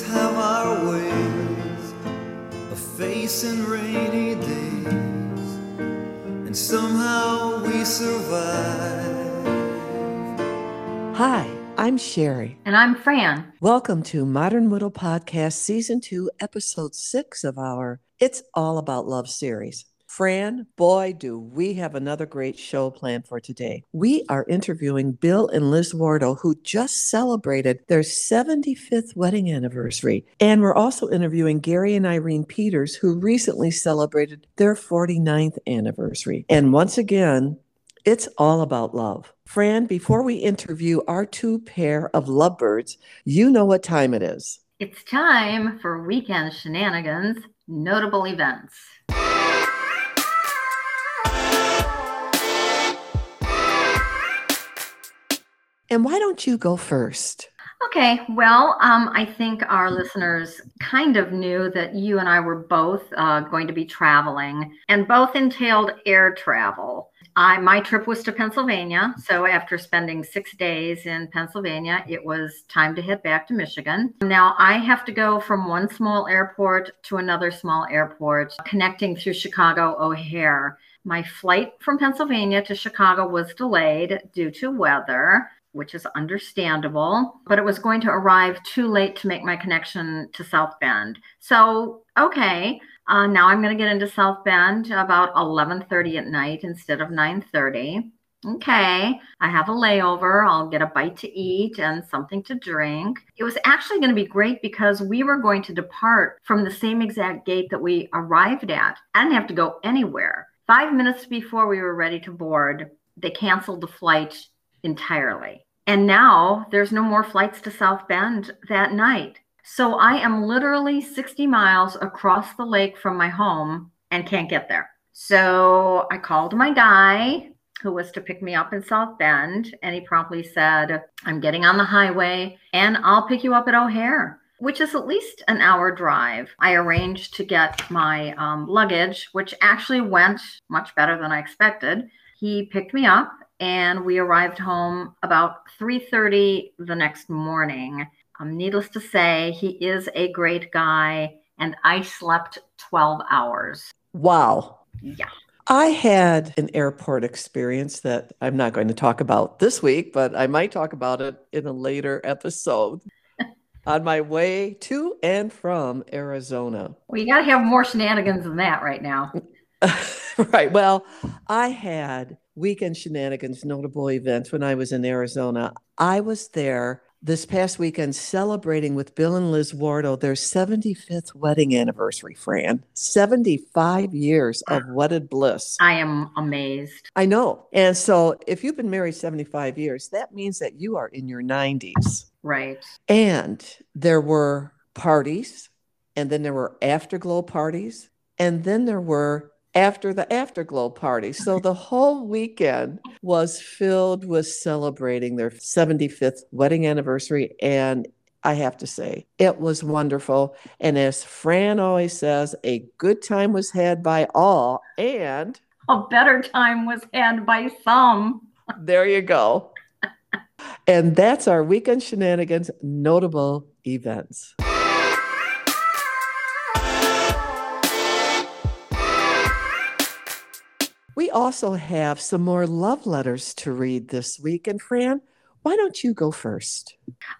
birds have our ways of facing rainy days, and somehow we survive. Hi, I'm Sherry. And I'm Fran. Welcome to Modern Widow Podcast, Season 2, Episode 6 of our It's All About Love series. Fran, boy, do we have another great show planned for today. We are interviewing Bill and Liz Wardell, who just celebrated their 75th wedding anniversary. And we're also interviewing Gary and Irene Peters, who recently celebrated their 49th anniversary. And once again, it's all about love. Fran, before we interview our two pair of lovebirds, you know what time it is. It's time for weekend shenanigans, notable events. And why don't you go first? Okay, well, um, I think our listeners kind of knew that you and I were both uh, going to be traveling, and both entailed air travel. I my trip was to Pennsylvania, so after spending six days in Pennsylvania, it was time to head back to Michigan. Now I have to go from one small airport to another small airport, connecting through Chicago O'Hare. My flight from Pennsylvania to Chicago was delayed due to weather which is understandable, but it was going to arrive too late to make my connection to South Bend. So, okay, uh, now I'm going to get into South Bend about 11:30 at night instead of 9:30. Okay, I have a layover. I'll get a bite to eat and something to drink. It was actually going to be great because we were going to depart from the same exact gate that we arrived at. I didn't have to go anywhere. Five minutes before we were ready to board, they canceled the flight entirely. And now there's no more flights to South Bend that night. So I am literally 60 miles across the lake from my home and can't get there. So I called my guy who was to pick me up in South Bend, and he promptly said, I'm getting on the highway and I'll pick you up at O'Hare which is at least an hour drive. I arranged to get my um, luggage, which actually went much better than I expected. He picked me up and we arrived home about 3:30 the next morning. Um, needless to say, he is a great guy, and I slept 12 hours. Wow. Yeah. I had an airport experience that I'm not going to talk about this week, but I might talk about it in a later episode. on my way to and from Arizona. Well, you got to have more shenanigans than that right now. right. Well, I had weekend shenanigans, notable events when I was in Arizona. I was there this past weekend celebrating with Bill and Liz Wardell their 75th wedding anniversary, Fran. 75 years of ah. wedded bliss. I am amazed. I know. And so if you've been married 75 years, that means that you are in your 90s. Right. And there were parties, and then there were afterglow parties, and then there were after the afterglow party. So the whole weekend was filled with celebrating their 75th wedding anniversary. And I have to say, it was wonderful. And as Fran always says, a good time was had by all, and a better time was had by some. there you go. and that's our weekend shenanigans notable events. We also have some more love letters to read this week. And Fran, why don't you go first?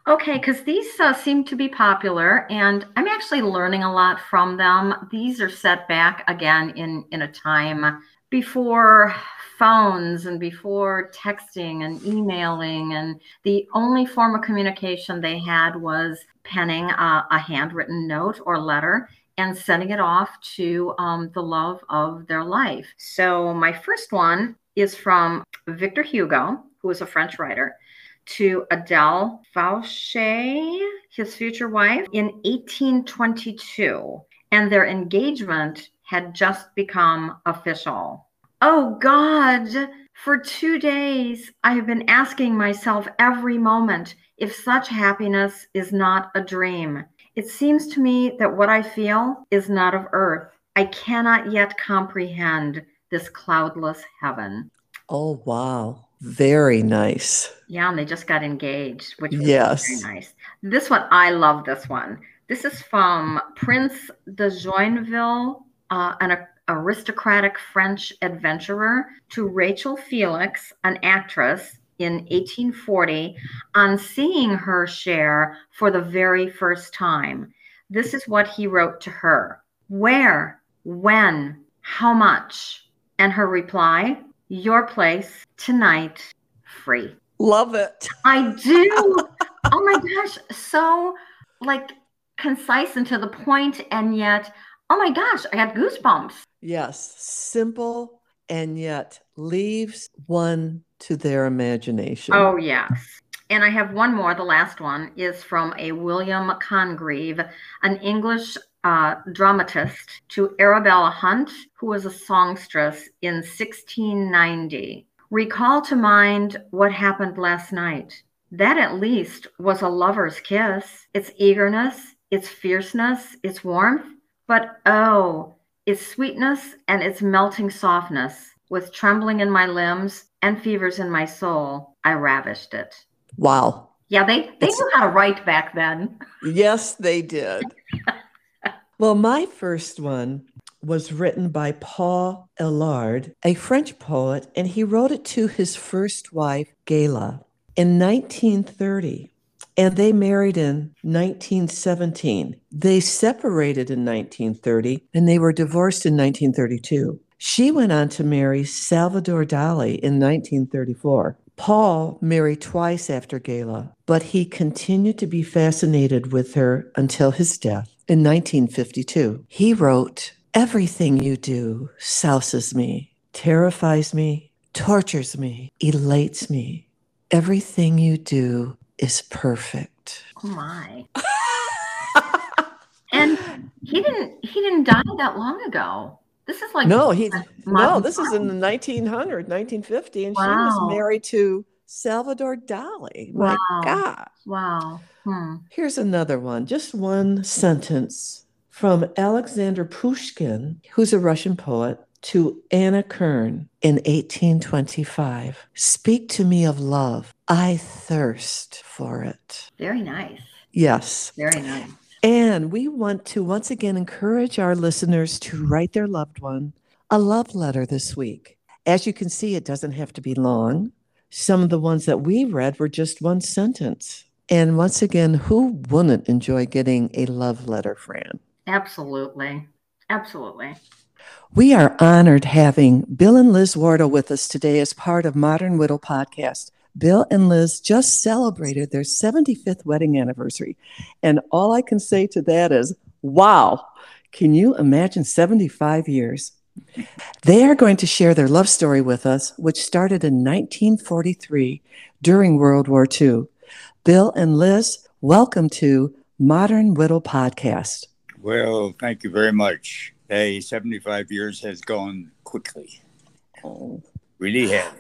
Okay, because these uh, seem to be popular, and I'm actually learning a lot from them. These are set back again in in a time before phones and before texting and emailing, and the only form of communication they had was penning a, a handwritten note or letter and sending it off to um, the love of their life. So, my first one is from Victor Hugo, who is a French writer, to Adele Foucher, his future wife, in 1822. And their engagement had just become official. Oh God, for two days I have been asking myself every moment if such happiness is not a dream. It seems to me that what I feel is not of earth. I cannot yet comprehend this cloudless heaven. Oh, wow. Very nice. Yeah, and they just got engaged, which was yes. very nice. This one, I love this one. This is from Prince de Joinville, uh, an aristocratic French adventurer, to Rachel Felix, an actress in 1840, on seeing her share for the very first time. This is what he wrote to her Where, when, how much? And her reply, Your place, tonight, free. Love it. I do. oh my gosh. So, like, concise and to the point, and yet, oh my gosh, I got goosebumps. Yes, simple and yet leaves one to their imagination. Oh, yes. And I have one more. The last one is from a William Congreve, an English uh, dramatist, to Arabella Hunt, who was a songstress in 1690. Recall to mind what happened last night. That at least was a lover's kiss. Its eagerness, its fierceness, its warmth. But oh, its sweetness and its melting softness, with trembling in my limbs and fevers in my soul, I ravished it. Wow. Yeah, they, they knew how to write back then. Yes, they did. well, my first one was written by Paul Eluard, a French poet, and he wrote it to his first wife, Gala, in 1930. And they married in 1917. They separated in 1930 and they were divorced in 1932. She went on to marry Salvador Dali in 1934. Paul married twice after Gala, but he continued to be fascinated with her until his death in 1952. He wrote, Everything you do souses me, terrifies me, tortures me, elates me. Everything you do is perfect. Oh my. and he didn't he didn't die that long ago. This is like No, he no, this is in the 1900, 1950 and wow. she was married to Salvador Dali. My wow. God. Wow. Hmm. Here's another one, just one sentence from Alexander Pushkin, who's a Russian poet, to Anna Kern in 1825. Speak to me of love. I thirst for it. Very nice. Yes. Very nice. And we want to once again encourage our listeners to write their loved one a love letter this week. As you can see, it doesn't have to be long. Some of the ones that we read were just one sentence. And once again, who wouldn't enjoy getting a love letter, Fran? Absolutely. Absolutely. We are honored having Bill and Liz Wardell with us today as part of Modern Widow Podcast. Bill and Liz just celebrated their 75th wedding anniversary. And all I can say to that is, wow, can you imagine 75 years? They are going to share their love story with us, which started in 1943 during World War II. Bill and Liz, welcome to Modern Widow Podcast. Well, thank you very much. Hey, 75 years has gone quickly. Oh, really have.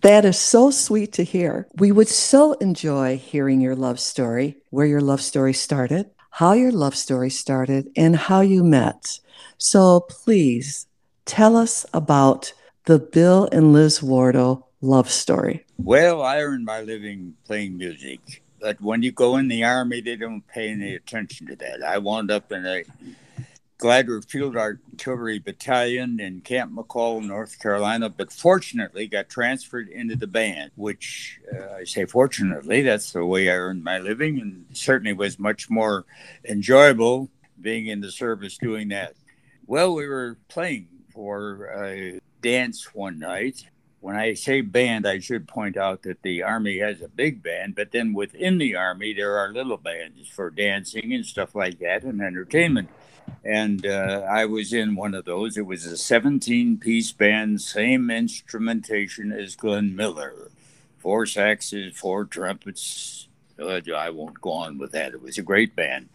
That is so sweet to hear. We would so enjoy hearing your love story, where your love story started, how your love story started, and how you met. So please tell us about the Bill and Liz Wardell love story. Well, I earned my living playing music. But when you go in the army, they don't pay any attention to that. I wound up in a Glider Field Artillery Battalion in Camp Mackall, North Carolina, but fortunately got transferred into the band, which uh, I say fortunately, that's the way I earned my living and certainly was much more enjoyable being in the service doing that. Well, we were playing for a dance one night when I say band, I should point out that the Army has a big band, but then within the Army, there are little bands for dancing and stuff like that and entertainment. And uh, I was in one of those. It was a 17 piece band, same instrumentation as Glenn Miller four saxes, four trumpets. Uh, I won't go on with that. It was a great band.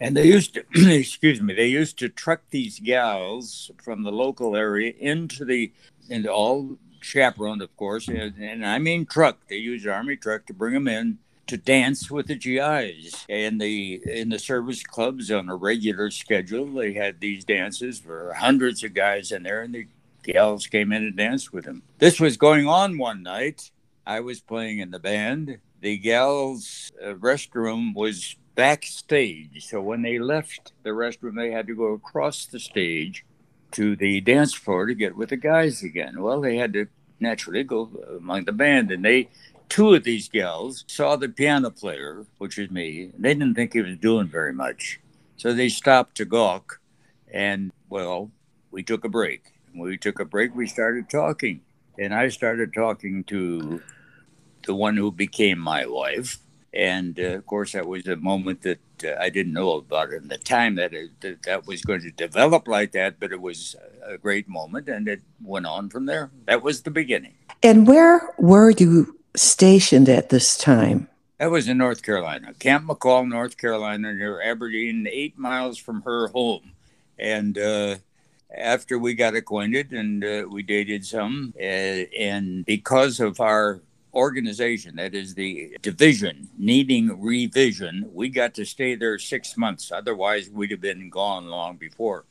And they used to, excuse me, they used to truck these gals from the local area into the, into all chaperoned, of course, and, and I mean truck. They use army truck to bring them in to dance with the GIs and the in the service clubs on a regular schedule. They had these dances for hundreds of guys in there, and the gals came in and danced with them. This was going on one night. I was playing in the band. The gals' uh, restroom was backstage. So when they left the restroom, they had to go across the stage to the dance floor to get with the guys again. Well, they had to naturally go among the band, and they two of these gals saw the piano player, which is me. They didn't think he was doing very much, so they stopped to gawk, and well, we took a break. When we took a break, we started talking, and I started talking to the one who became my wife. And uh, of course, that was a moment that uh, I didn't know about at the time that, it, that that was going to develop like that, but it was a great moment, and it went on from there. That was the beginning. And where were you stationed at this time? That was in North Carolina, Camp Mackall, North Carolina, near Aberdeen, eight miles from her home. And uh, after we got acquainted and uh, we dated some, uh, and because of our organization, that is the division needing revision, we got to stay there six months. Otherwise, we'd have been gone long before.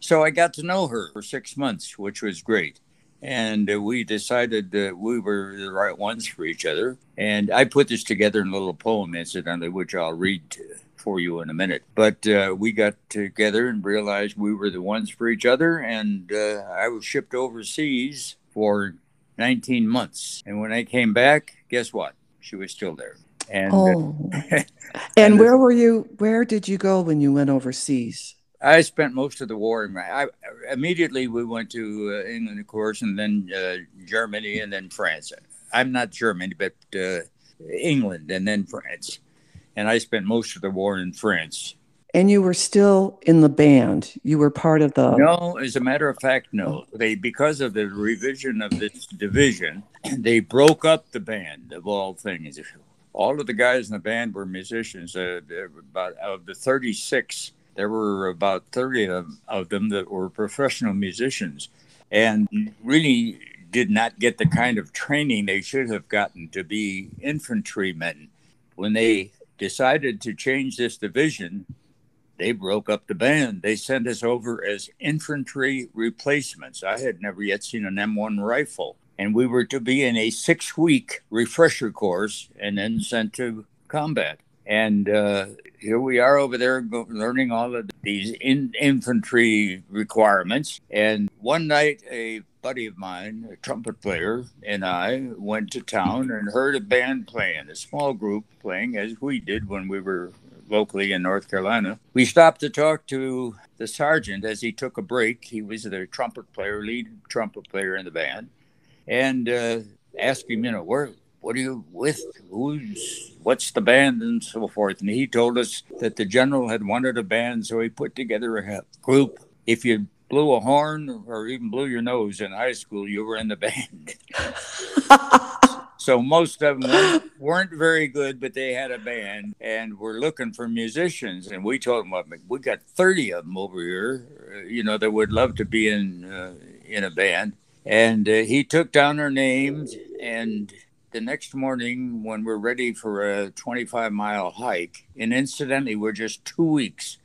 So I got to know her for six months, which was great. And uh, we decided that we were the right ones for each other. And I put this together in a little poem, incidentally, which I'll read for you in a minute. But uh, we got together and realized we were the ones for each other. And uh, I was shipped overseas for 19 months. And when I came back, guess what? She was still there. And, uh, oh. and, and where were you? Where did you go when you went overseas? I spent most of the war. In, I, immediately we went to uh, England, of course, and then uh, Germany, and then France. I'm not Germany, but uh, England, and then France. And I spent most of the war in France. And you were still in the band. You were part of the. No, as a matter of fact, no. They because of the revision of this division, they broke up the band of all things. All of the guys in the band were musicians. Uh, about of the 36, there were about 30 of, of them that were professional musicians, and really did not get the kind of training they should have gotten to be infantrymen. When they decided to change this division, they broke up the band. They sent us over as infantry replacements. I had never yet seen an M1 rifle. And we were to be in a six week refresher course and then sent to combat. And uh, here we are over there go- learning all of these in- infantry requirements. And one night, a buddy of mine, a trumpet player, and I went to town and heard a band playing, a small group playing, as we did when we were locally in North Carolina. We stopped to talk to the sergeant as he took a break. He was the trumpet player, lead trumpet player in the band, and uh, asked him, you know, where, what are you with? Who's, what's the band, and so forth. And he told us that the general had wanted a band, so he put together a group. If you blew a horn or even blew your nose in high school, you were in the band. so most of them weren't, very good, but they had a band and were looking for musicians. And we told them, we got 30 of them over here, uh, you know, that would love to be in, uh, in a band. And uh, he took down their names. And the next morning, when we're ready for a 25 mile hike, and incidentally, we're just two weeks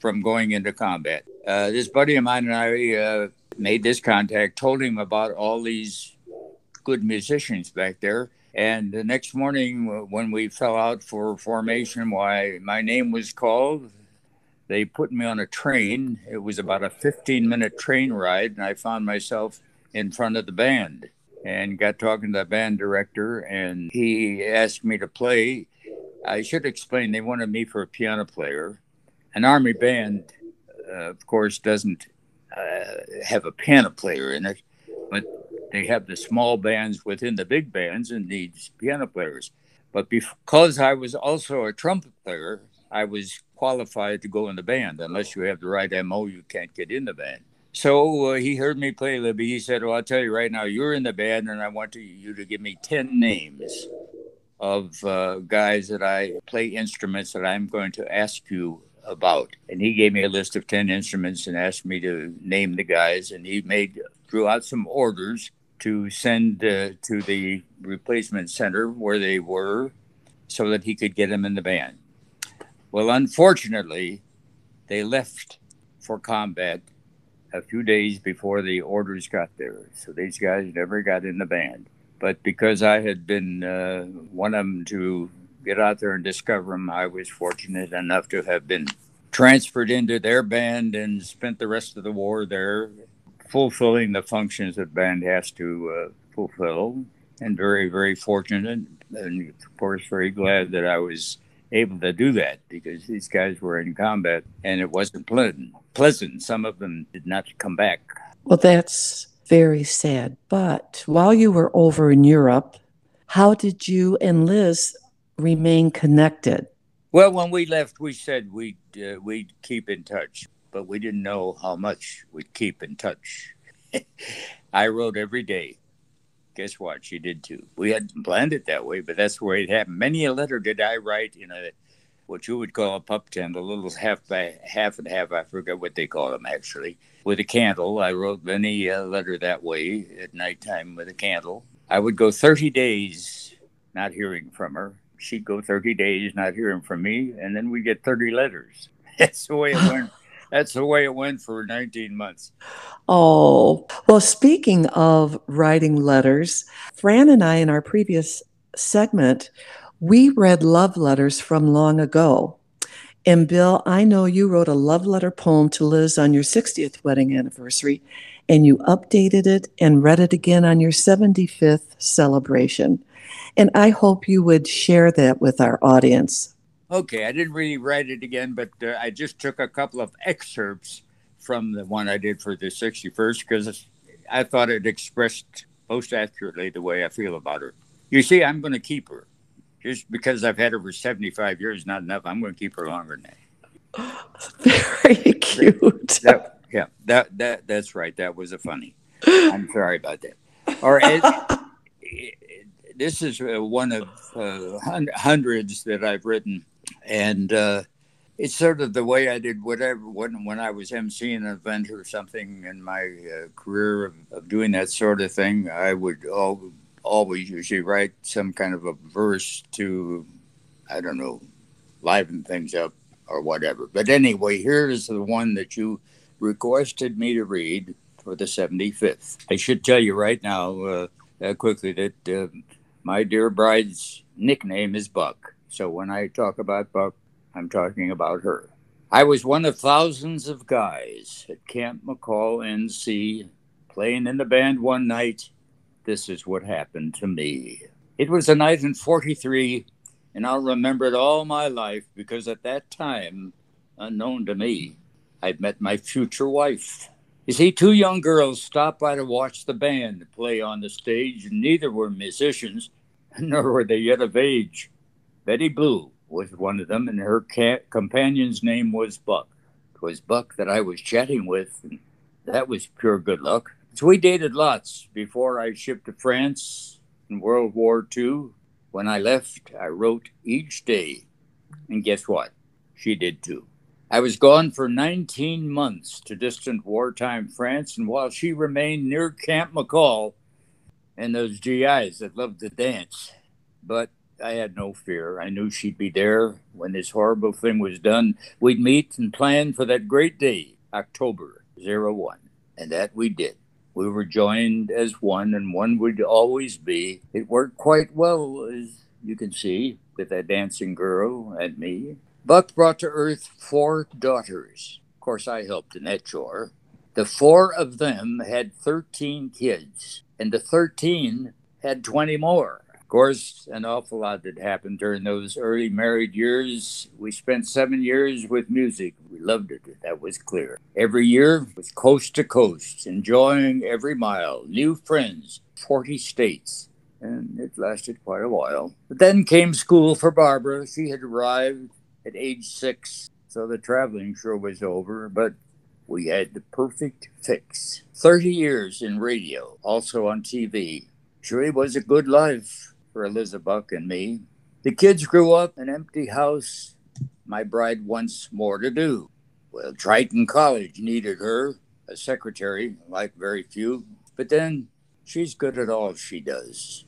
from going into combat. Uh, this buddy of mine and I uh, made this contact, told him about all these good musicians back there. And the next morning, when we fell out for formation, why my name was called. They put me on a train. It was about a 15 minute train ride, and I found myself in front of the band and got talking to the band director. And he asked me to play. I should explain, they wanted me for a piano player. An army band, uh, of course, doesn't uh, have a piano player in it, but they have the small bands within the big bands and needs piano players. But because I was also a trumpet player, I was qualified to go in the band. Unless you have the right MO, you can't get in the band. So uh, he heard me play Libby. He said, Well, I'll tell you right now, you're in the band, and I want to, you to give me 10 names of uh, guys that I play instruments that I'm going to ask you about. And he gave me a list of 10 instruments and asked me to name the guys. And he made, drew out some orders to send uh, to the replacement center where they were so that he could get them in the band. Well, unfortunately, they left for combat a few days before the orders got there. So these guys never got in the band. But because I had been uh, one of them to get out there and discover them. I was fortunate enough to have been transferred into their band and spent the rest of the war there, fulfilling the functions that band has to uh, fulfill. And very, very fortunate, and of course, very glad that I was able to do that because these guys were in combat and it wasn't pleasant. Pleasant. Some of them did not come back. Well, that's very sad. But while you were over in Europe, how did you and Liz remain connected? Well, when we left, we said we'd uh, we'd keep in touch, but we didn't know how much we'd keep in touch. I wrote every day. Guess what? She did too. We hadn't planned it that way, but that's the way it happened. Many a letter did I write in a what you would call a pup tent, a little half by half and half. I forget what they call them actually. With a candle, I wrote many a letter that way at nighttime with a candle. I would go 30 days not hearing from her she'd go 30 days not hearing from me, and then we'd get 30 letters. That's the way it went. That's the way it went for 19 months. Oh, well, speaking of writing letters, Fran and I, in our previous segment, we read love letters from long ago. And Bill, I know you wrote a love letter poem to Liz on your 60th wedding anniversary, and you updated it and read it again on your 75th celebration. And I hope you would share that with our audience. Okay, I didn't really write it again, but uh, I just took a couple of excerpts from the one I did for the 61st because I thought it expressed most accurately the way I feel about her. You see, I'm going to keep her. Just because I've had her for 75 years, not enough. I'm going to keep her longer than that. Very cute. That, yeah, that that that's right. That was a funny. I'm sorry about that. All right. This is uh, one of uh, hundreds that I've written, and uh, it's sort of the way I did whatever when when I was emceeing an event or something in my uh, career of, of, doing that sort of thing. I would al- always usually write some kind of a verse to, I don't know, liven things up or whatever. But anyway, here is the one that you requested me to read for the 75th. I should tell you right now, uh, uh, quickly, that uh, my dear bride's nickname is Buck. So when I talk about Buck, I'm talking about her. I was one of thousands of guys at Camp Mackall, NC, playing in the band one night. This is what happened to me. It was a night in 43, and I'll remember it all my life because at that time, unknown to me, I'd met my future wife. You see, two young girls stopped by to watch the band play on the stage, and neither were musicians. nor were they yet of age. Betty Blue was one of them, and her companion's name was Buck. It was Buck that I was chatting with, and that was pure good luck. So we dated lots before I shipped to France in World War II. When I left, I wrote each day, and guess what? She did too. I was gone for 19 months to distant wartime France, and while she remained near Camp Mackall, and those GIs that loved to dance. But I had no fear. I knew she'd be there when this horrible thing was done. We'd meet and plan for that great day, October 01. And that we did. We were joined as one, and one would always be. It worked quite well, as you can see, with that dancing girl and me. Buck brought to earth four daughters. Of course, I helped in that chore. The four of them had 13 kids and the 13 had 20 more. Course, an awful lot that happened during those early married years. We spent seven years with music. We loved it. That was clear. Every year was coast to coast, enjoying every mile, new friends, 40 states. And it lasted quite a while. But then came school for Barbara. She had arrived at age six, so the traveling sure was over. But we had the perfect fix. 30 years in radio, also on TV. Sure it was a good life for Elizabeth and me. The kids grew up, an empty house, my bride wants more to do. Well, Triton College needed her, a secretary, like very few, but then she's good at all she does.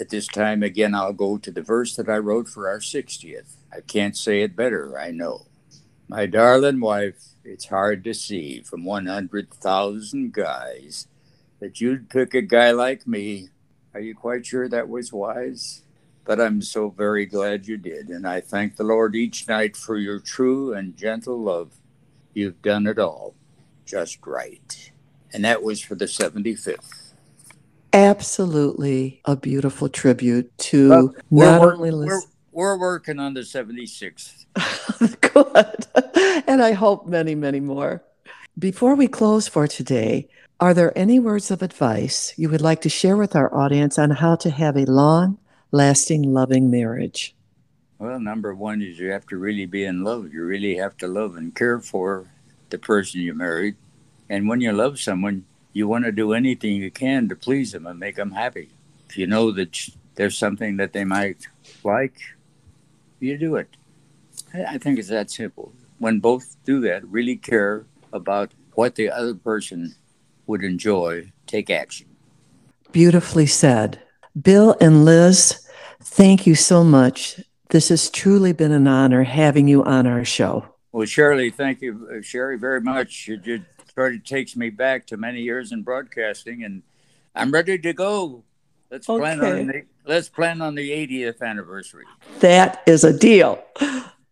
At this time, again, I'll go to the verse that I wrote for our 60th. I can't say it better, I know. My darling wife, it's hard to see from 100,000 guys that you'd pick a guy like me. Are you quite sure that was wise? but I'm so very glad you did. And I thank the Lord each night for your true and gentle love. You've done it all just right. And that was for the 75th. Absolutely a beautiful tribute to not we're, only we're, we're working on the 76th. Good. And I hope many, many more. Before we close for today, are there any words of advice you would like to share with our audience on how to have a long, lasting, loving marriage? Well, number one is you have to really be in love. You really have to love and care for the person you married. And when you love someone, you want to do anything you can to please them and make them happy. If you know that there's something that they might like, you do it. I think it's that simple. When both do that, really care about what the other person would enjoy, take action. Beautifully said. Bill and Liz, thank you so much. This has truly been an honor having you on our show. Well, Shirley, thank you, uh, Sherry, very much. It just sort of takes me back to many years in broadcasting, and I'm ready to go. Let's okay. plan on the let's plan on the 80th anniversary. That is a deal.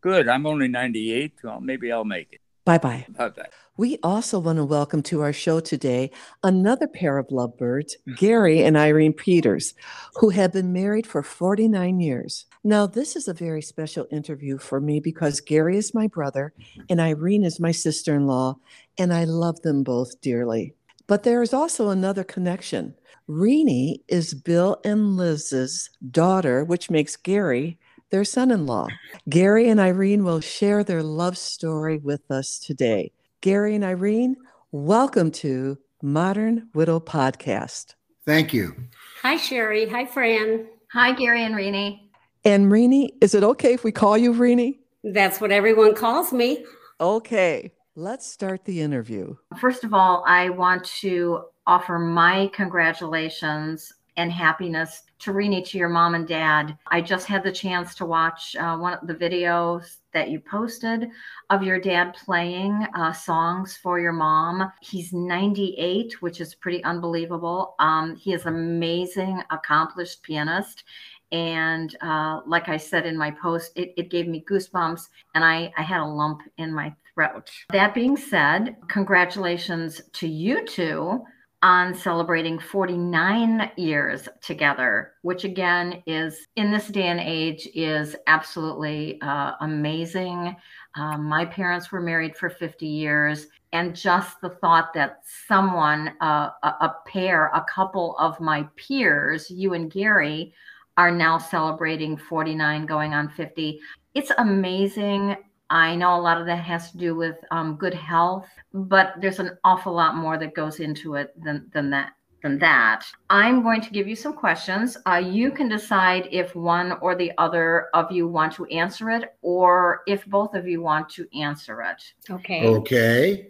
Good. I'm only 98. Well, maybe I'll make it. Bye bye. Bye bye. We also want to welcome to our show today another pair of lovebirds, Gary and Irene Peters, who have been married for 49 years. Now, this is a very special interview for me because Gary is my brother and Irene is my sister in law, and I love them both dearly. But there is also another connection. Renee is Bill and Liz's daughter, which makes Gary their son in law. Gary and Irene will share their love story with us today. Gary and Irene, welcome to Modern Widow Podcast. Thank you. Hi, Sherry. Hi, Fran. Hi, Gary and Renee. And Renee, is it okay if we call you Renee? That's what everyone calls me. Okay, let's start the interview. First of all, I want to offer my congratulations and happiness Renee, to your mom and dad. I just had the chance to watch uh, one of the videos that you posted of your dad playing uh, songs for your mom. He's 98, which is pretty unbelievable. Um, he is an amazing, accomplished pianist. And uh, like I said in my post, it, it gave me goosebumps and I, I had a lump in my throat. That being said, congratulations to you two on celebrating 49 years together, which again is in this day and age is absolutely uh, amazing. Um, my parents were married for 50 years, and just the thought that someone, uh, a, a pair, a couple of my peers, you and Gary, are now celebrating 49, going on 50. It's amazing I know a lot of that has to do with um, good health, but there's an awful lot more that goes into it than, than that. Than that, I'm going to give you some questions. Uh, you can decide if one or the other of you want to answer it, or if both of you want to answer it. Okay. Okay.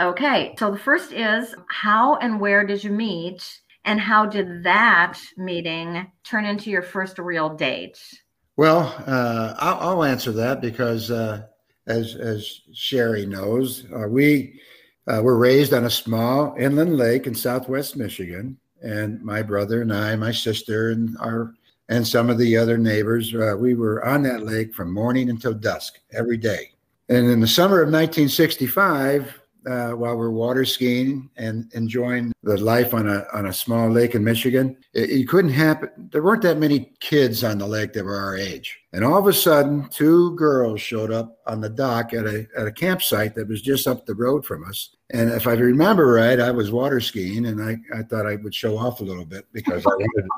Okay. So the first is how and where did you meet, and how did that meeting turn into your first real date? Well, uh, I'll, I'll, answer that because uh, as as Sherry knows, uh, we uh, were raised on a small inland lake in Southwest Michigan, and my brother and I, my sister, and our and some of the other neighbors, uh, we were on that lake from morning until dusk every day. And in the summer of 1965, uh, while we're water skiing and enjoying the life on a on a small lake in Michigan. It, it, couldn't happen. There weren't that many kids on the lake that were our age, and all of a sudden, two girls showed up on the dock at a at a campsite that was just up the road from us. And if I remember right, I was water skiing, and I, I thought I would show off a little bit because I wanted.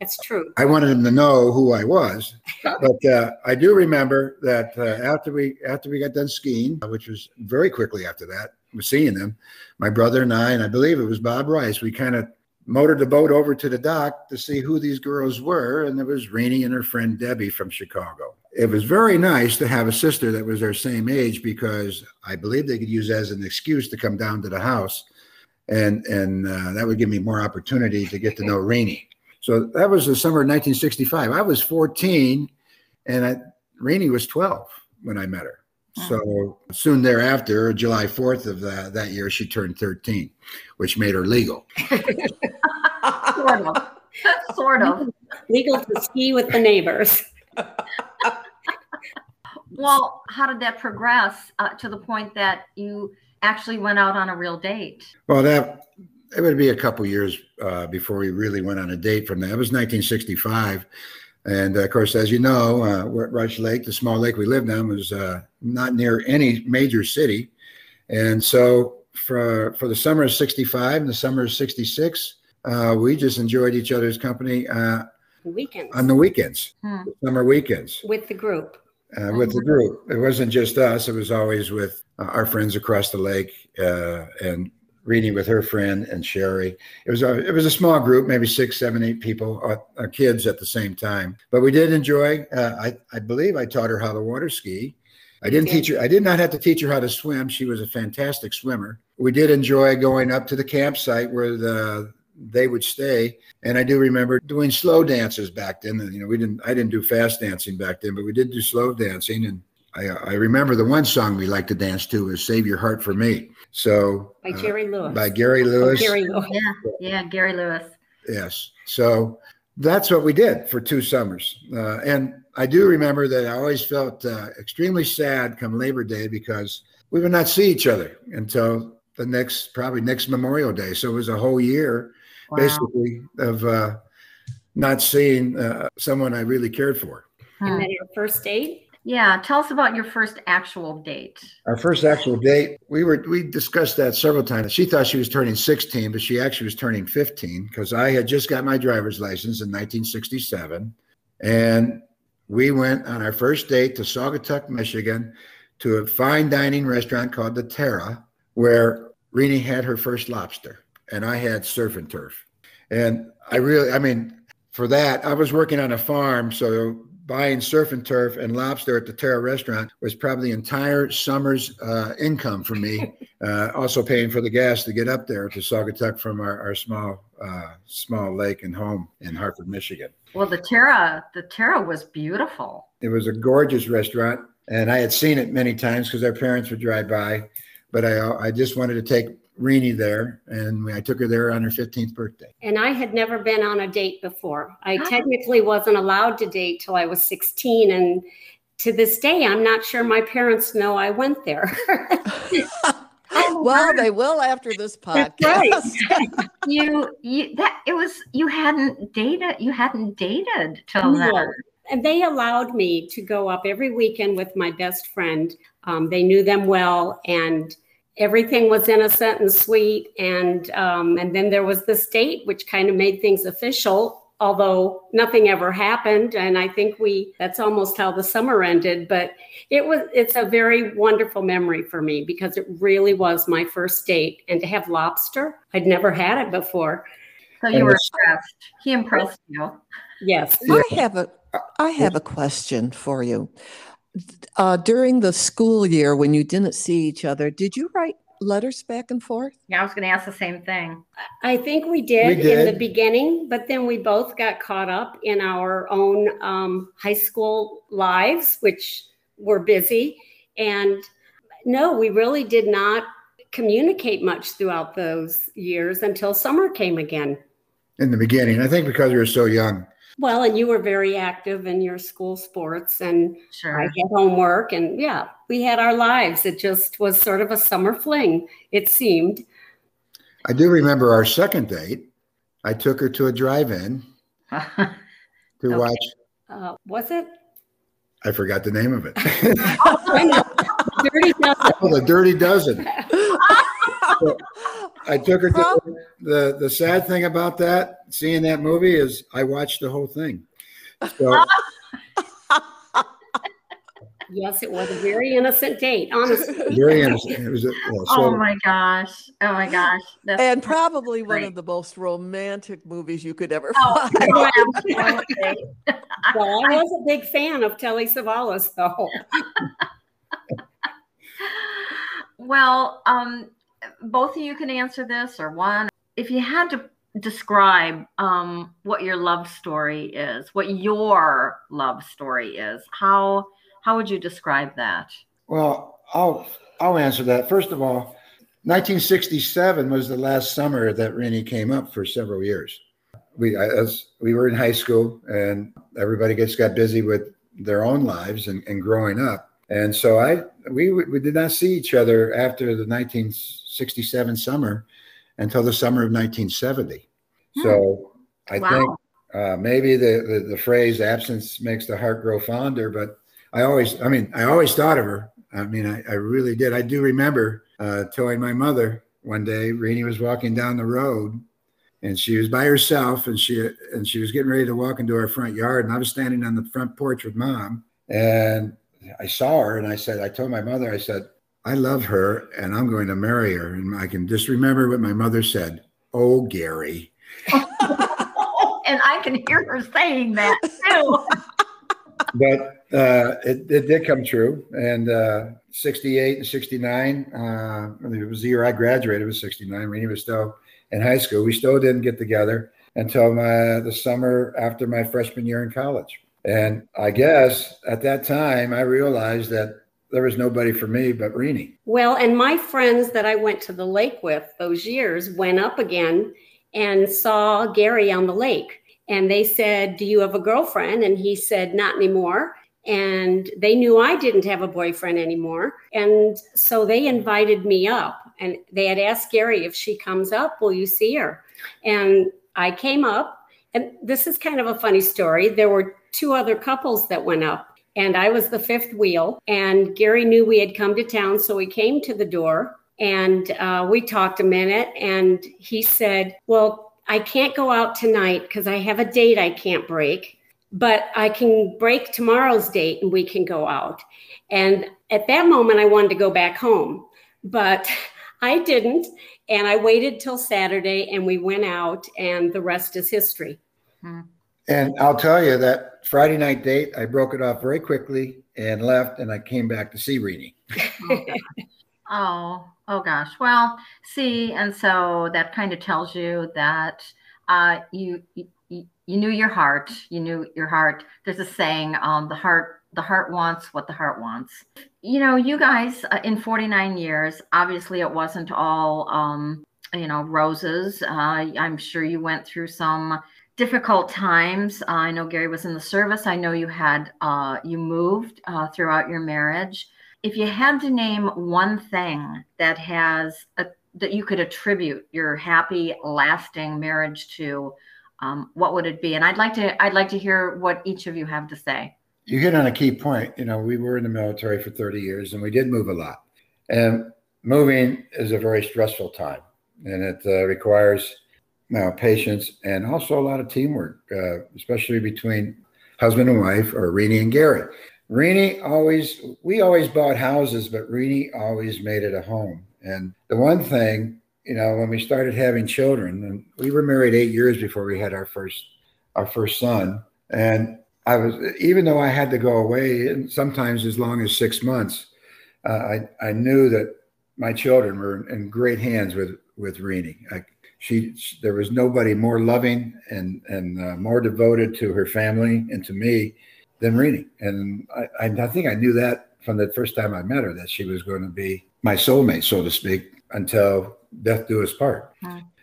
It's true. I wanted him to know who I was, but uh, I do remember that uh, after we after we got done skiing, which was very quickly after that, was seeing them, my brother and I, and I believe it was Bob Rice, we kind of motored the boat over to the dock to see who these girls were, and there was Renee and her friend Debbie from Chicago. It was very nice to have a sister that was their same age because I believe they could use as an excuse to come down to the house, and and uh, that would give me more opportunity to get to know Renee. So that was the summer of 1965. I was 14, and I, Rainey was 12 when I met her. So soon thereafter, July 4th of that, that year, she turned 13, which made her legal. sort of. Legal to ski with the neighbors. Well, how did that progress uh, to the point that you actually went out on a real date? Well, that it would be a couple years uh, before we really went on a date from that. It was 1965. And uh, of course, as you know, uh, Rush Lake, the small lake we lived on, was uh, not near any major city. And so for, for the summer of 65 and the summer of 66, uh, we just enjoyed each other's company uh, Weekends on the weekends, Hmm. summer weekends with the group. uh, with the group. It wasn't just us; it was always with uh, our friends across the lake uh, and reading with her friend and Sherry. It was a it was a small group, maybe six, seven, eight people, uh, uh, kids at the same time. But we did enjoy. Uh, I I believe I taught her how to water ski. I didn't teach her. I did not have to teach her how to swim. She was a fantastic swimmer. We did enjoy going up to the campsite where the they would stay. And I do remember doing slow dances back then. You know, we didn't. I didn't do fast dancing back then, but we did do slow dancing. And I, I remember the one song we liked to dance to was "Save Your Heart for Me." So By uh, Jerry Lewis. by Gary Lewis. Oh, Lewis. Gary Lewis. Yeah, yeah, Gary Lewis. Yes. So that's what we did for two summers. Uh, and I do remember that I always felt uh, extremely sad come Labor Day because we would not see each other until the next, probably next Memorial Day. So it was a whole year Wow. basically of uh, not seeing uh, someone I really cared for. And then your first date? Yeah, tell us about your first actual date. Our first actual date, we were we discussed that several times. She thought she was turning 16, but she actually was turning 15 because I had just got my driver's license in 1967, and we went on our first date to Saugatuck, Michigan, to a fine dining restaurant called the Terra, where Renee had her first lobster, and I had surf and turf. And I really, I mean, for that, I was working on a farm, so buying surf and turf and lobster at the Terra restaurant was probably the entire summer's uh, income for me. uh, also paying for the gas to get up there to Saugatuck from our, our small uh, small lake and home in Hartford, Michigan. Well, the Terra, the Terra was beautiful. It was a gorgeous restaurant, and I had seen it many times because our parents would drive by. But I I just wanted to take Renee there, and I took her there on her 15th birthday. And I had never been on a date before. I Oh. technically wasn't allowed to date till I was 16. And to this day, I'm not sure my parents know I went there. well, they will after this podcast. Right. You, you that it was you hadn't dated you hadn't dated till No. then. and they allowed me to go up every weekend with my best friend. Um, they knew them well, and everything was innocent and sweet. And um, and then there was the state, which kind of made things official. Although nothing ever happened, and I think we that's almost how the summer ended. But it was it's a very wonderful memory for me because it really was my first date, and to have lobster, I'd never had it before. So you And were impressed. He impressed you. Yes, I have a I have a question for you. Uh, during the school year when you didn't see each other, did you write letters back and forth? Yeah, I was going to ask the same thing. I think we did, We in the beginning, but then we both got caught up in our own um, high school lives, which were busy. And no, we really did not communicate much throughout those years until summer came again. In the beginning, I think because we were so young. Well, and you were very active in your school sports, and I Sure. had homework, and yeah, we had our lives. It just was sort of a summer fling, it seemed. I do remember our second date. I took her to a drive-in to Okay. watch. Uh, was it? I forgot the name of it. I know. Dirty Dozen. oh, the Dirty Dozen. I took her to Well- the the sad thing about that seeing that movie is I watched the whole thing. So Yes, it was a very innocent date, honestly. very innocent. It was a, yeah, so oh my gosh. Oh my gosh. That's and probably one of the most romantic movies you could ever Oh, find. oh. Well, I was a big fan of Telly Savalas, though. Well, um, both of you can answer this, or one. If you had to describe um, what your love story is, what your love story is, how how would you describe that? Well, I'll I'll answer that. First of all, 1967 was the last summer that Rennie came up for several years. we as we were in high school, and everybody gets got busy with their own lives and, and growing up. And so I we we did not see each other after the 1967 summer until the summer of 1970. Hmm. So I wow. think uh, maybe the, the, the phrase "absence makes the heart grow fonder," but I always, I mean, I always thought of her. I mean, I, I really did. I do remember uh, telling my mother one day, Renee was walking down the road, and she was by herself, and she and she was getting ready to walk into our front yard, and I was standing on the front porch with mom, and I saw her, and I said, I told my mother, I said, I love her, and I'm going to marry her, and I can just remember what my mother said. Oh, Gary. and I can hear her saying that too. but uh, it, it, did come true. And uh, 68 and 69, uh, it was the year I graduated, it was 69. Renee was still in high school. We still didn't get together until my, the summer after my freshman year in college. And I guess at that time, I realized that there was nobody for me but Renee. Well, and my friends that I went to the lake with those years went up again and saw Gary on the lake. And they said, Do you have a girlfriend? And he said, Not anymore. And they knew I didn't have a boyfriend anymore. And so they invited me up. And they had asked Gary, If she comes up, will you see her? And I came up. And this is kind of a funny story. There were two other couples that went up and I was the fifth wheel. And Gary knew we had come to town, so he came to the door and uh, we talked a minute. And he said, Well, I can't go out tonight because I have a date I can't break, but I can break tomorrow's date and we can go out. And at that moment, I wanted to go back home, but I didn't. And I waited till Saturday and we went out, and the rest is history. Hmm. And I'll tell you that Friday night date, I broke it off very quickly and left, and I came back to see Renee. oh, Oh gosh. Well, see, and so that kind of tells you that uh, you, you you knew your heart. You knew your heart. There's a saying, um, the heart the heart wants what the heart wants. You know, you guys uh, in 49 years, obviously it wasn't all um, you know roses. Uh, I'm sure you went through some difficult times. Uh, I know Gary was in the service. I know you had uh, you moved uh, throughout your marriage if you had to name one thing that has a, that you could attribute your happy, lasting marriage to, um, what would it be? And I'd like to I'd like to hear what each of you have to say. You hit on a key point. You know, we were in the military for 30 years, and we did move a lot. And moving is a very stressful time, and it uh, requires know, patience and also a lot of teamwork, uh, especially between husband and wife, or Renee and Gary. Renee always, we always bought houses, but Renee always made it a home. And the one thing, you know, when we started having children, and we were married eight years before we had our first, our first son. And I was, even though I had to go away, and sometimes as long as six months, uh, I, I knew that my children were in great hands with, with Renee. I, she, there was nobody more loving and, and uh, more devoted to her family and to me than Renee. And I, I, think I knew that from the first time I met her that she was going to be my soulmate, so to speak, until death do us part.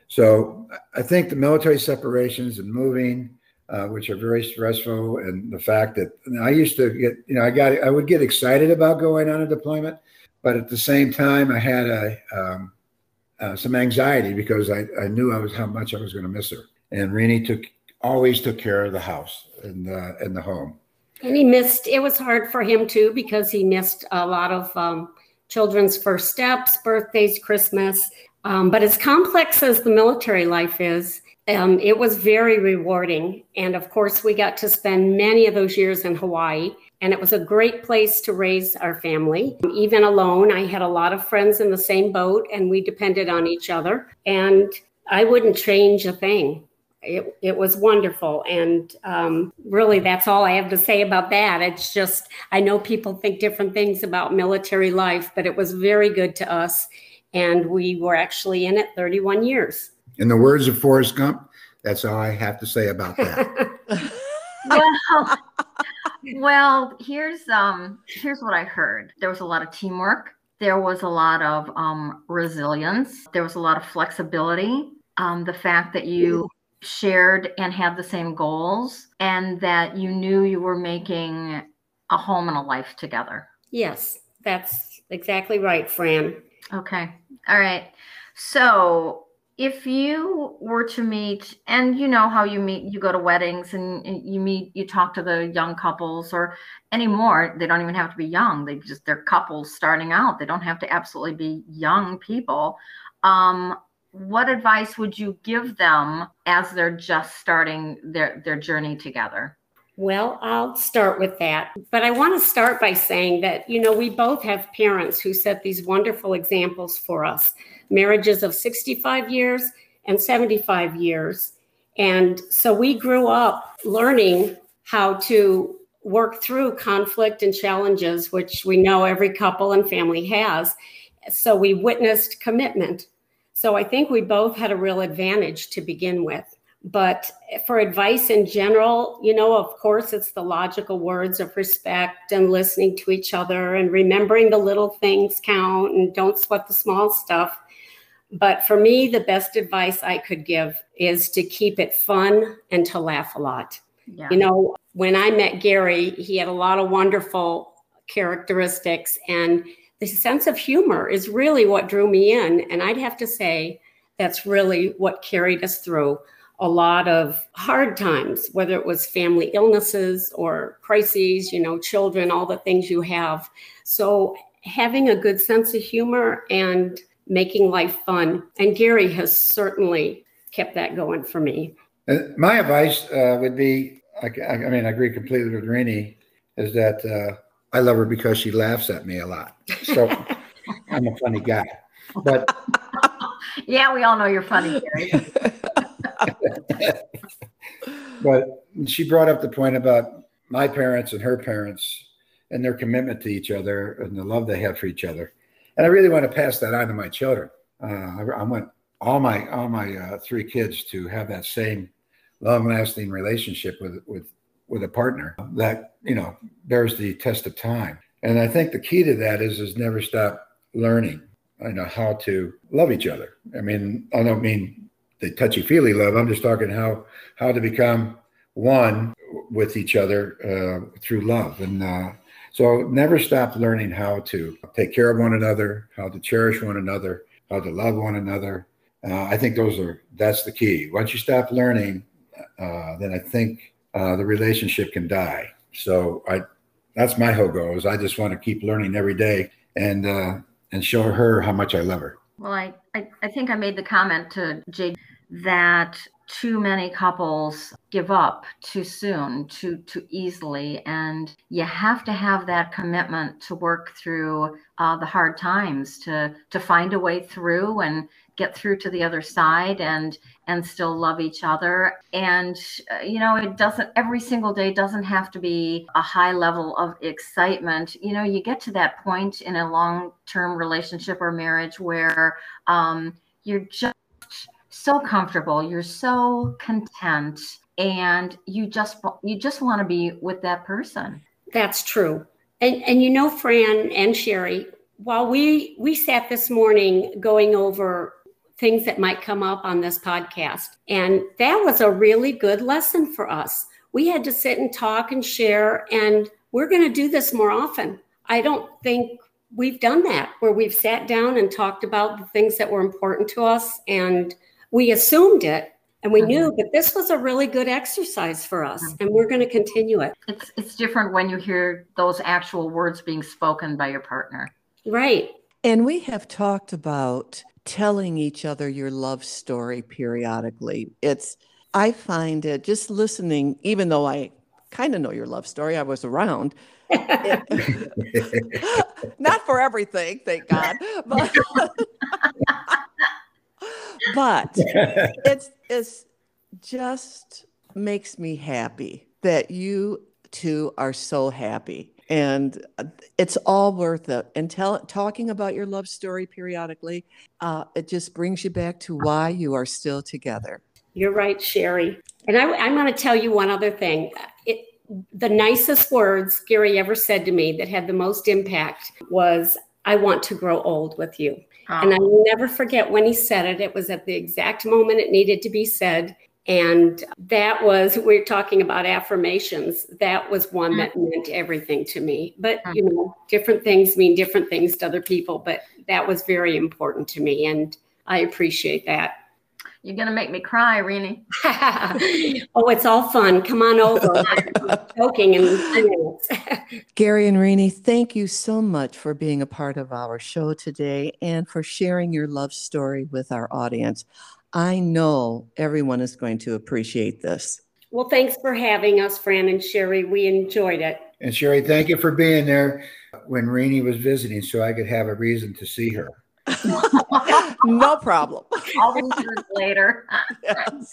So I think the military separations and moving, uh, which are very stressful, and the fact that I used to get, you know, I got, I would get excited about going on a deployment, but at the same time, I had a um, uh, some anxiety because I, I knew I was how much I was going to miss her. And Renee took always took care of the house and uh, and the home. And he missed, it was hard for him too because he missed a lot of um, children's first steps, birthdays, Christmas. Um, but as complex as the military life is, um, it was very rewarding. And of course, we got to spend many of those years in Hawaii. And it was a great place to raise our family. Even alone, I had a lot of friends in the same boat and we depended on each other. And I wouldn't change a thing it, it was wonderful. And um, really, that's all I have to say about that. It's just, I know people think different things about military life, but it was very good to us. And we were actually in it 31 years. In the words of Forrest Gump, that's all I have to say about that. well, well, here's um here's what I heard. There was a lot of teamwork. There was a lot of um, resilience. There was a lot of flexibility. Um, the fact that you shared and had the same goals and that you knew you were making a home and a life together. Yes, that's exactly right, Fran. Okay. All right. So, if you were to meet, and you know how you meet, you go to weddings and you meet, you talk to the young couples or anymore, they don't even have to be young. They just, they're couples starting out. They don't have to absolutely be young people. Um, what advice would you give them as they're just starting their, their journey together? Well, I'll start with that. But I want to start by saying that, you know, we both have parents who set these wonderful examples for us marriages of 65 years and 75 years. And so we grew up learning how to work through conflict and challenges, which we know every couple and family has. So we witnessed commitment. So I think we both had a real advantage to begin with. But for advice in general, you know, of course, it's the logical words of respect and listening to each other and remembering the little things count and don't sweat the small stuff. But for me, the best advice I could give is to keep it fun and to laugh a lot. Yeah. You know, when I met Gary, he had a lot of wonderful characteristics, and the sense of humor is really what drew me in. And I'd have to say that's really what carried us through a lot of hard times, whether it was family illnesses or crises, you know, children, all the things you have. So having a good sense of humor and making life fun. And Gary has certainly kept that going for me. my advice uh, would be I, I, mean, I agree completely with Rainey, is that uh, I love her because she laughs at me a lot. So I'm a funny guy. But yeah, we all know you're funny, Gary. but she brought up the point about my parents and her parents and their commitment to each other and the love they have for each other and I really want to pass that on to my children. Uh, I, I, want all my all my uh, three kids to have that same long-lasting relationship with with with a partner that you know bears the test of time. And I think the key to that is is never stop learning. I know how to love each other. I mean, I don't mean the touchy feely love. I'm just talking how how to become one with each other uh, through love and uh, so never stop learning how to take care of one another, how to cherish one another, how to love one another. Uh, I think those are that's the key. Once you stop learning, uh, then I think uh, the relationship can die. So I that's my whole goal is I just want to keep learning every day and uh, and show her how much I love her. Well, I, I, I think I made the comment to Jade that too many couples give up too soon too too easily. And you have to have that commitment to work through uh, the hard times to to find a way through and get through to the other side and and still love each other. And uh, you know it doesn't every single day doesn't have to be a high level of excitement. You know you get to that point in a long term relationship or marriage where um, you're just so comfortable, you're so content and you just you just want to be with that person. That's true. And and you know Fran and Sherry, while we we sat this morning going over things that might come up on this podcast and that was a really good lesson for us. We had to sit and talk and share and we're going to do this more often. I don't think we've done that where we've sat down and talked about the things that were important to us and we assumed it and we uh-huh. knew but this was a really good exercise for us and we're going to continue it. It's it's different when you hear those actual words being spoken by your partner. Right. And we have talked about telling each other your love story periodically. It's i find it just listening even though i kind of know your love story i was around. Not for everything thank god but but it's it's just makes me happy that you two are so happy. And it's all worth it. And tell talking about your love story periodically uh, it just brings you back to why you are still together. You're right sherry. And I, i'm going to tell you one other thing. It, the nicest words gary ever said to me that had the most impact was i want to grow old with you and I will never forget when he said it. It was at the exact moment it needed to be said. And that was, we're talking about affirmations. That was one that mm-hmm. meant everything to me. But, mm. you know, different things mean different things to other people, but that was very important to me. And I appreciate that. You're going to make me cry, Renee. oh, it's all fun. Come on over. I'm joking and Gary and Renee, thank you so much for being a part of our show today and for sharing your love story with our audience. I know everyone is going to appreciate this. Well, thanks for having us, Fran and Sherry. We enjoyed it. And Sherry, thank you for being there when Rainey was visiting so I could have a reason to see her. No problem. All these years later. Yes.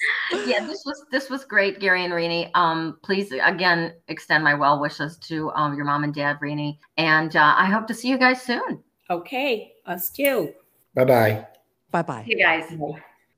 yeah, this was this was great, Gary and Renee. Um, please again extend my well wishes to um, your mom and dad, Renee, and uh, I hope to see you guys soon. Okay, us too. Bye bye. Bye bye. You guys.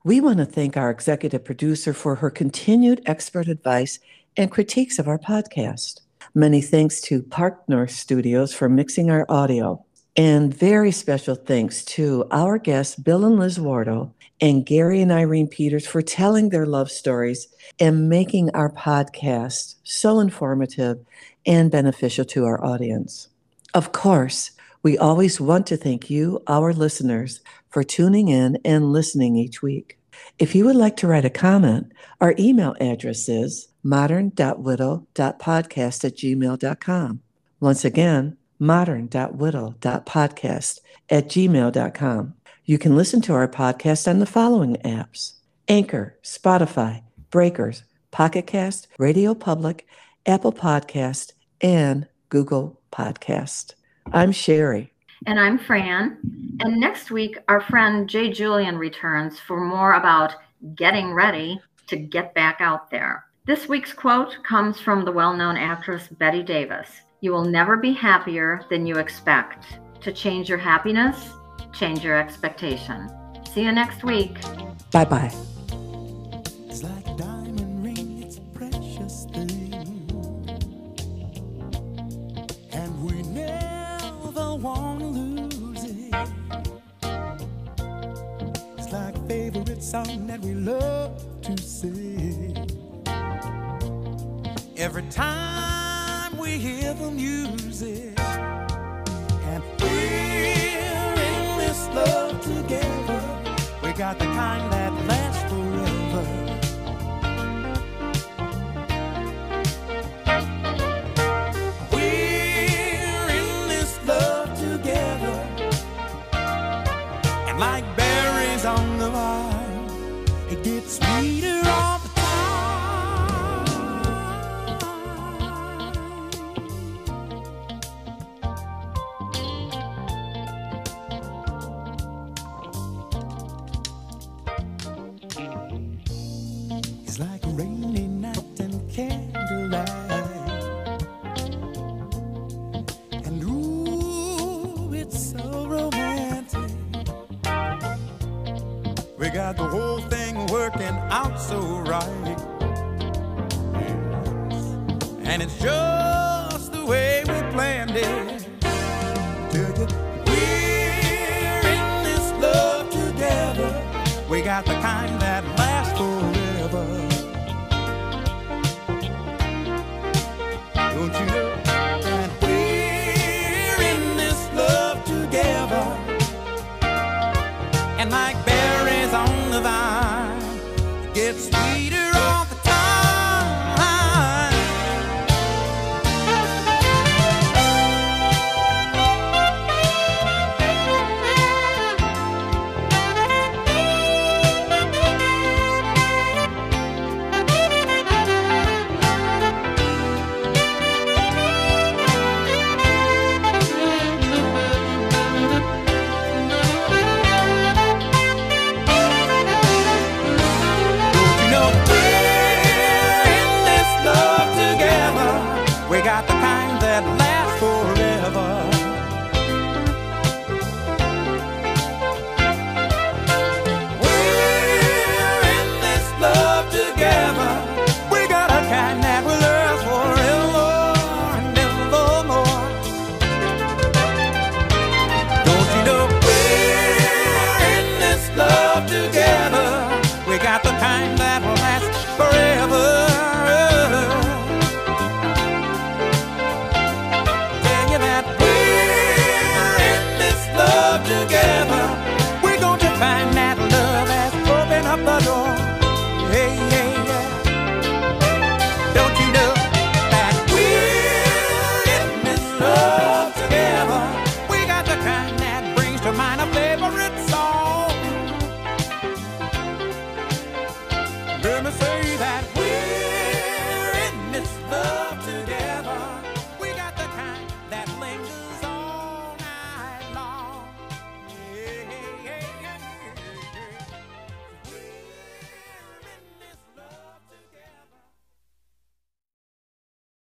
We want to thank our executive producer for her continued expert advice and critiques of our podcast. Many thanks to Park North Studios for mixing our audio. And very special thanks to our guests, Bill and Liz Wardell, and Gary and Irene Peters for telling their love stories and making our podcast so informative and beneficial to our audience. Of course, we always want to thank you, our listeners, for tuning in and listening each week. If you would like to write a comment, our email address is modern.widow.podcast at gmail.com. Once again, modern.widow.podcast at gmail.com. You can listen to our podcast on the following apps Anchor, Spotify, Breakers, Pocket Cast, Radio Public, Apple Podcast, and Google Podcast. I'm Sherry. And I'm Fran. And next week, our friend Jay Julian returns for more about getting ready to get back out there. This week's quote comes from the well known actress Bette Davis. You will never be happier than you expect. To change your happiness, change your expectation. See you next week. Bye bye. It's like a diamond ring, it's a precious thing. And we never want to lose it. It's like a favorite song that we love to sing. Every time we hear the music, and we're in this love together. We got the kind that lasts forever. We're in this love together. And like berries on the vine, it gets sweeter